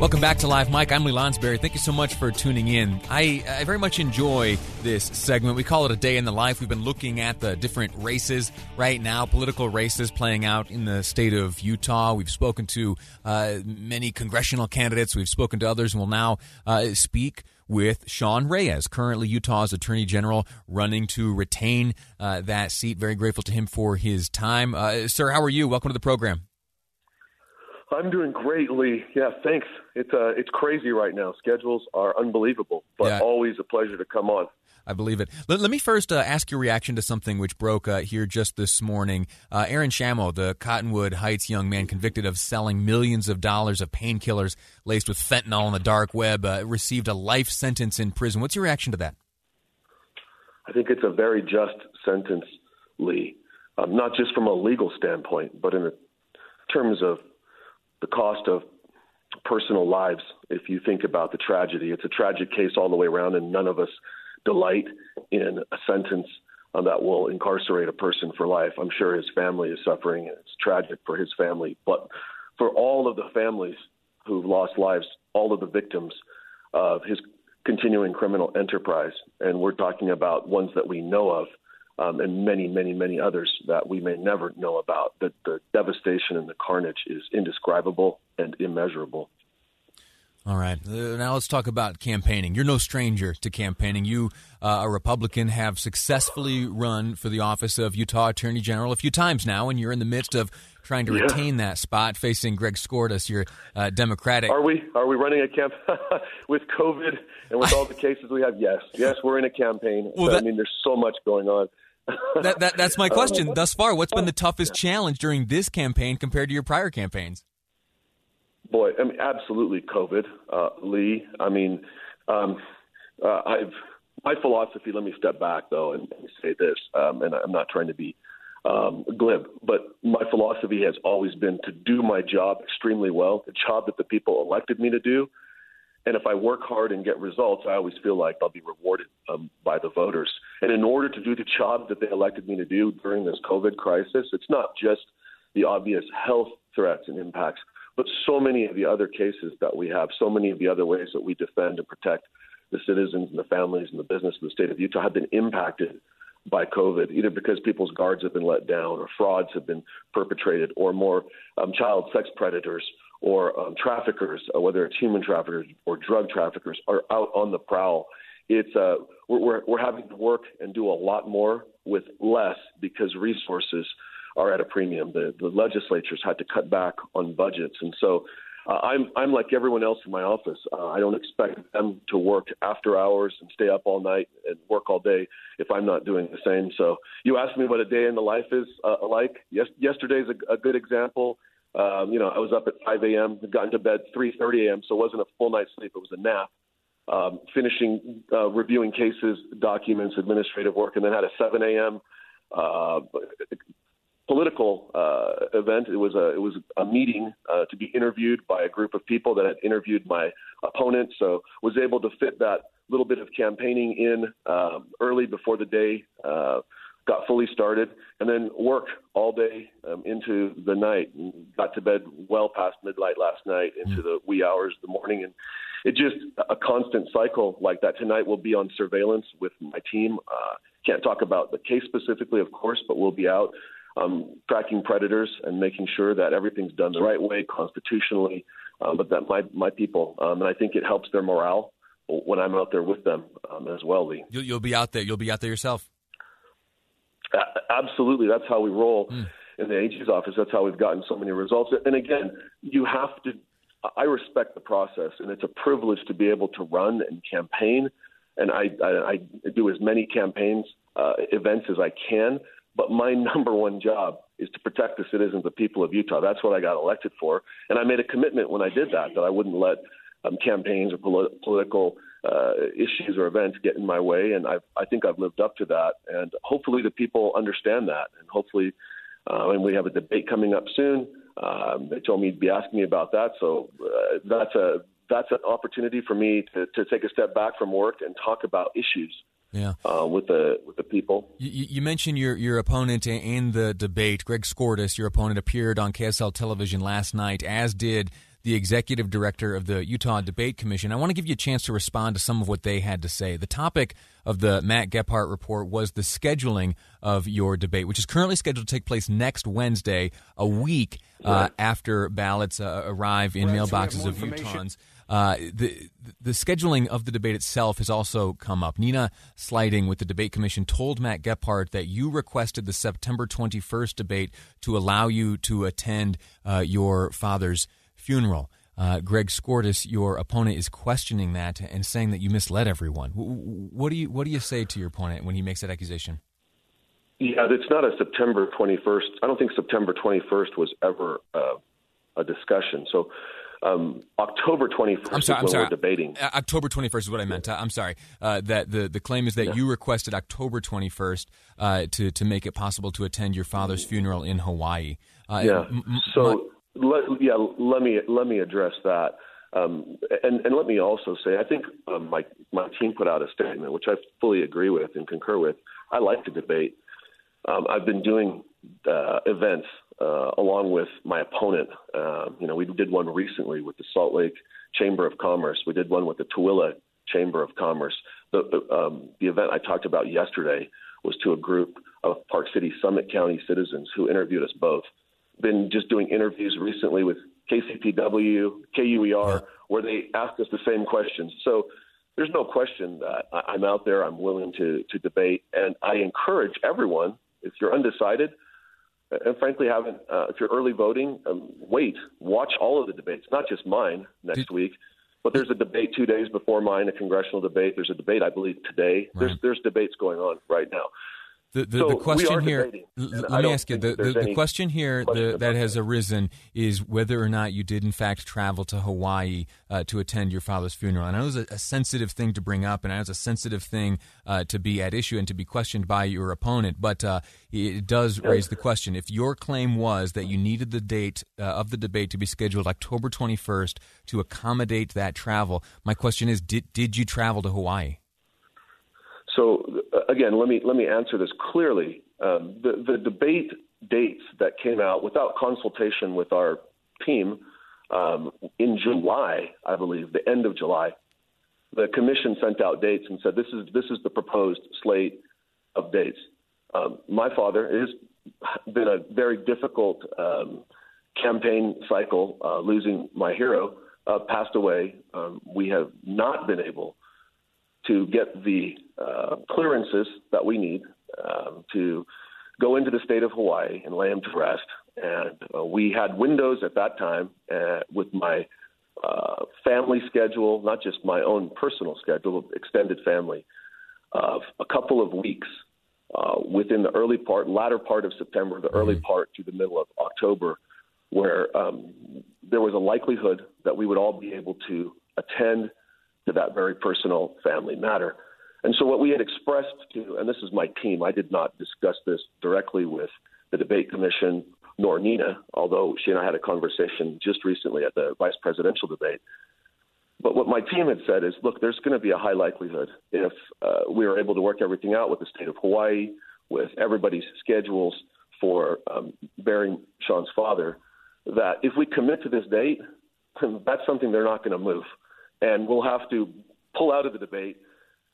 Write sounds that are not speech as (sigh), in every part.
Welcome back to Live Mic. I'm Lee Lonsberry. Thank you so much for tuning in. I, I, very much enjoy this segment. We call it a day in the life. We've been looking at the different races right now, political races playing out in the state of Utah. We've spoken to uh, many congressional candidates. We've spoken to others, and we'll now uh, speak with Sean Reyes, currently Utah's Attorney General, running to retain uh, that seat. Very grateful to him for his time. Uh, sir, how are you? Welcome to the program. I'm doing great, Lee. Yeah, thanks. It's uh, it's crazy right now. Schedules are unbelievable, but yeah. always a pleasure to come on. I believe it. Let, let me first uh, ask your reaction to something which broke uh, here just this morning. Uh, Aaron Shamo, the Cottonwood Heights young man convicted of selling millions of dollars of painkillers laced with fentanyl on the dark web, uh, received a life sentence in prison. What's your reaction to that? I think it's a very just sentence, Lee. Um, not just from a legal standpoint, but in terms of the cost of personal lives. If you think about the tragedy, it's a tragic case all the way around, and none of us delight in a sentence uh, that will incarcerate a person for life. I'm sure his family is suffering, and it's tragic for his family. But for all of the families who've lost lives, all of the victims of his continuing criminal enterprise, and we're talking about ones that we know of, um, and many, many, many others that we may never know about. That the devastation and the carnage is indescribable and immeasurable. All right. Uh, now let's talk about campaigning. You're no stranger to campaigning. You, uh, a Republican, have successfully run for the office of Utah Attorney General a few times now, and you're in the midst of trying to yeah. retain that spot, facing Greg Skordas, your uh, Democratic. Are we? Are we running a camp (laughs) with COVID and with all the cases we have? Yes, yes, we're in a campaign. Well, that, I mean, there's so much going on that, that, that's my question thus far. What's been the toughest challenge during this campaign compared to your prior campaigns? Boy, I mean, absolutely COVID, uh, Lee. I mean, um, uh, I've my philosophy. Let me step back though and say this, um, and I'm not trying to be um, glib, but my philosophy has always been to do my job extremely well, the job that the people elected me to do, and if I work hard and get results, I always feel like I'll be rewarded um, by the voters. And in order to do the job that they elected me to do during this COVID crisis, it's not just the obvious health threats and impacts, but so many of the other cases that we have, so many of the other ways that we defend and protect the citizens and the families and the business of the state of Utah have been impacted by COVID, either because people's guards have been let down or frauds have been perpetrated or more um, child sex predators or um, traffickers, uh, whether it's human traffickers or drug traffickers, are out on the prowl. It's uh, we're, we're, having to work and do a lot more with less because resources are at a premium. The, the legislatures had to cut back on budgets, and so uh, I'm I'm like everyone else in my office. Uh, I don't expect them to work after hours and stay up all night and work all day if I'm not doing the same. So you asked me what a day in the life is uh, like. Yes, yesterday's a, a good example. Um, you know, I was up at 5 a.m., got into bed 3:30 a.m., so it wasn't a full night's sleep; it was a nap. Um, finishing uh, reviewing cases, documents, administrative work, and then had a 7 a.m. Uh, political uh, event. It was a it was a meeting uh, to be interviewed by a group of people that had interviewed my opponent. So was able to fit that little bit of campaigning in um, early before the day uh, got fully started, and then work all day um, into the night. And got to bed well past midnight last night, into the wee hours of the morning, and it just a constant cycle like that. Tonight we'll be on surveillance with my team. Uh, can't talk about the case specifically, of course, but we'll be out um, tracking predators and making sure that everything's done the right way constitutionally uh, but that my my people, um, and I think it helps their morale when I'm out there with them um, as well, Lee. You'll, you'll, be out there. You'll be out there yourself. Absolutely, that's how we roll mm. in the AG's office. That's how we've gotten so many results. And again, you have to. I respect the process, and it's a privilege to be able to run and campaign. And I, I, I do as many campaigns uh, events as I can. But my (laughs) number one job is to protect the citizens, the people of Utah. That's what I got elected for, and I made a commitment when I did that that I wouldn't let um, campaigns or polit- political uh, issues or events get in my way, and I I think I've lived up to that, and hopefully the people understand that, and hopefully, uh, and we have a debate coming up soon. Um, they told me to be asking me about that, so uh, that's a that's an opportunity for me to, to take a step back from work and talk about issues yeah. Uh, with the with the people. You, you, mentioned your your opponent in the debate, Greg Skordas. Your opponent appeared on KSL television last night, as did the executive director of the Utah Debate Commission. I want to give you a chance to respond to some of what they had to say. The topic of the Matt Gephardt report was the scheduling of your debate, which is currently scheduled to take place next Wednesday, a week uh, after ballots uh, arrive in right, mailboxes so of Utahns. Uh, the the scheduling of the debate itself has also come up. Nena Slighting with the debate commission told Matt Gephardt that you requested the September 21st debate to allow you to attend uh, your father's funeral. Uh, Greg Skordas, your opponent, is questioning that and saying that you misled everyone. What do you what do you say to your opponent when he makes that accusation? Yeah, it's not a September 21st. I don't think September 21st was ever uh, a discussion. So um, October 21st I'm sorry, I'm sorry. we're debating. Uh, October 21st is what I meant. I'm sorry. Uh, that the, the claim is that yeah. you requested October 21st uh, to, to make it possible to attend your father's funeral in Hawaii. Uh, yeah. M- so, let, yeah, let me, let me address that. Um, and, and let me also say, I think um, my, my team put out a statement, which I fully agree with and concur with. I like to debate. Um, I've been doing uh, events uh, along with my opponent. Uh, you know, we did one recently with the Salt Lake Chamber of Commerce. We did one with the Tooele Chamber of Commerce. The, the, um, the event I talked about yesterday was to a group of Park City Summit County citizens who interviewed us both. Been just doing interviews recently with KCPW, KUER, where they ask us the same questions. So there's no question that I'm out there. I'm willing to to debate, and I encourage everyone. If you're undecided, and frankly haven't, uh, if you're early voting, um, wait, watch all of the debates, not just mine next Did, week. But there's a debate two days before mine, a congressional debate. There's a debate, I believe, today. Right. There's there's debates going on right now. The, the, so the question here, let me ask you, the, the, the question here question that has arisen is whether or not you did in fact travel to Hawaii uh, to attend your father's funeral. And I know it's a, a, sensitive thing to bring up, and I know it's a sensitive thing uh, to be at issue and to be questioned by your opponent, but uh, it does raise the question. If your claim was that you needed the date uh, of the debate to be scheduled October 21st to accommodate that travel, my question is, did, did you travel to Hawaii? So again, let me let me answer this clearly. Um, the the debate dates that came out without consultation with our team um, in July, I believe, the end of July, the commission sent out dates and said this is this is the proposed slate of dates. Um, my father has been a very difficult um, campaign cycle. Uh, losing my hero, uh, passed away. Um, we have not been able to get the uh, clearances that we need um, to go into the state of Hawaii and lay him to rest. And uh, we had windows at that time uh, with my uh, family schedule, not just my own personal schedule, extended family, of a couple of weeks uh, within the early part, latter part of September, the early mm-hmm. part to the middle of October, where um, there was a likelihood that we would all be able to attend to that very personal family matter. And so, what we had expressed to, and this is my team, I did not discuss this directly with the debate commission nor Nena, although she and I had a conversation just recently at the vice presidential debate. But what my team had said is, look, there's going to be a high likelihood if uh, we are able to work everything out with the state of Hawaii, with everybody's schedules for um, burying Sean's father, that if we commit to this date, (laughs) that's something they're not going to move and we'll have to pull out of the debate,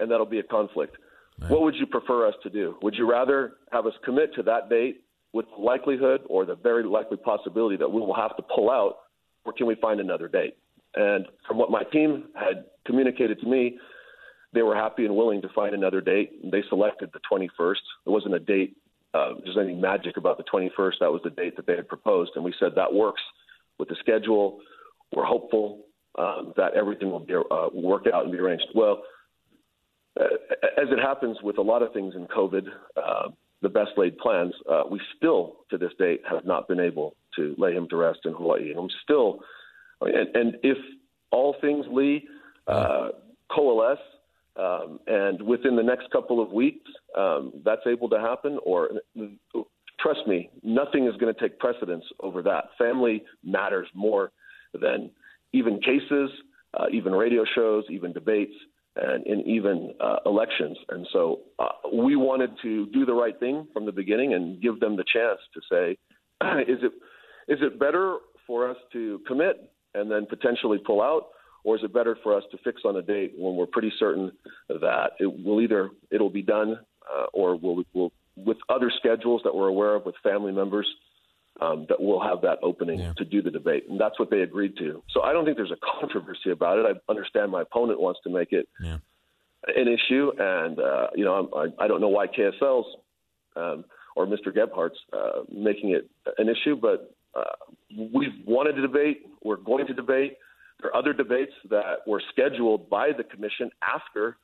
and that'll be a conflict. Right. What would you prefer us to do? Would you rather have us commit to that date with the likelihood or the very likely possibility that we will have to pull out, or can we find another date? And from what my team had communicated to me, they were happy and willing to find another date. They selected the 21st. There wasn't a date. Uh, there's any magic about the 21st. That was the date that they had proposed, and we said that works with the schedule. We're hopeful um, that everything will be, uh, work out and be arranged. Well, as it happens with a lot of things in COVID, uh, the best laid plans, uh, we still to this date have not been able to lay him to rest in Hawaii. And I'm still, and, and if all things, Lee, uh, coalesce, um, and within the next couple of weeks, um, that's able to happen, or trust me, nothing is going to take precedence over that. Family matters more than even cases, uh, even radio shows, even debates and in even uh, elections. And so uh, we wanted to do the right thing from the beginning and give them the chance to say, (clears throat) is it is it better for us to commit and then potentially pull out, or is it better for us to fix on a date when we're pretty certain that it will either it'll be done uh, or we'll, we'll with other schedules that we're aware of with family members um, that we'll have that opening yeah. to do the debate. And that's what they agreed to. So I don't think there's a (laughs) controversy about it. I understand my opponent wants to make it yeah. an issue. And, uh, you know, I, I don't know why KSL's um, or Mr. Gephardt's uh, making it an issue, but uh, we've wanted to debate. We're going to debate. There are other debates that were scheduled by the commission after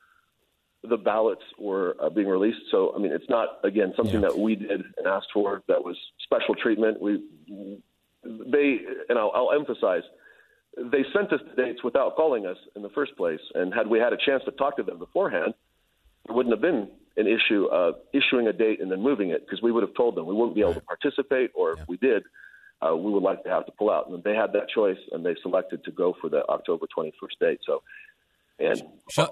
the ballots were uh, being released. So, I mean, it's not again something yeah. that we did and asked for. That was special treatment. We they and I'll, I'll emphasize they sent us the dates without calling us in the first place. And had we had a chance to talk to them beforehand, it wouldn't have been an issue of issuing a date and then moving it because we would have told them we wouldn't be able to participate, or if we did, uh, we would like to have to pull out. And they had that choice, and they selected to go for the October 21st date. So and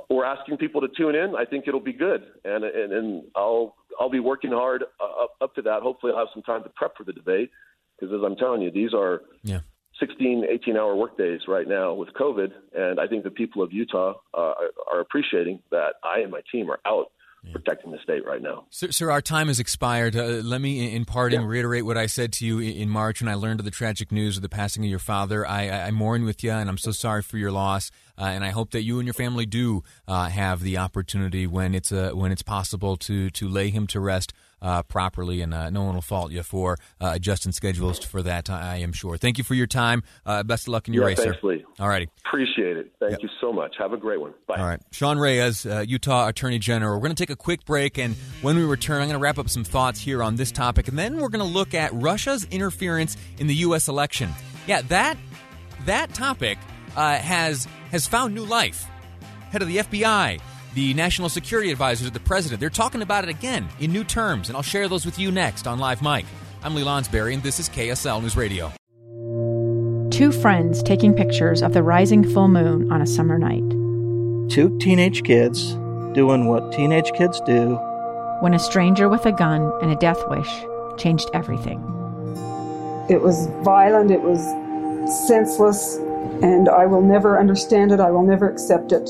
we're asking people to tune in. I think it'll be good, and and, and I'll I'll be working hard uh, up, up to that. Hopefully, I'll have some time to prep for the debate because, as I'm telling you, these are yeah. 16, 18 hour workdays right now with COVID, and I think the people of Utah uh, are, are appreciating that I and my team are out yeah. protecting the state right now. Sir, sir our time has expired. Uh, let me, in parting, yeah. reiterate what I said to you in March when I learned of the tragic news of the passing of your father. I, I, I mourn with you, and I'm so sorry for your loss. Uh, and I hope that you and your family do uh, have the opportunity when it's uh, when it's possible to to lay him to rest uh, properly, and uh, no one will fault you for uh, adjusting schedules for that. I am sure. Thank you for your time. Uh, best of luck in your yeah, race, thanks, sir. Lee. All righty. Appreciate it. Thank yep. you so much. Have a great one. Bye. All right. Sean Reyes, uh, Utah Attorney General. We're going to take a quick break, and when we return, I'm going to wrap up some thoughts here on this topic, and then we're going to look at Russia's interference in the U.S. election. Yeah, that that topic uh, has has found new life. Head of the FBI, the national security advisors of the president. They're talking about it again in new terms, and I'll share those with you next on Live Mic. I'm Lee Lonsberry, and this is KSL News Radio. Two friends taking pictures of the rising full moon on a summer night. Two teenage kids doing what teenage kids do. When a stranger with a gun and a death wish changed everything. It was violent, it was senseless, and I will never understand it, I will never accept it.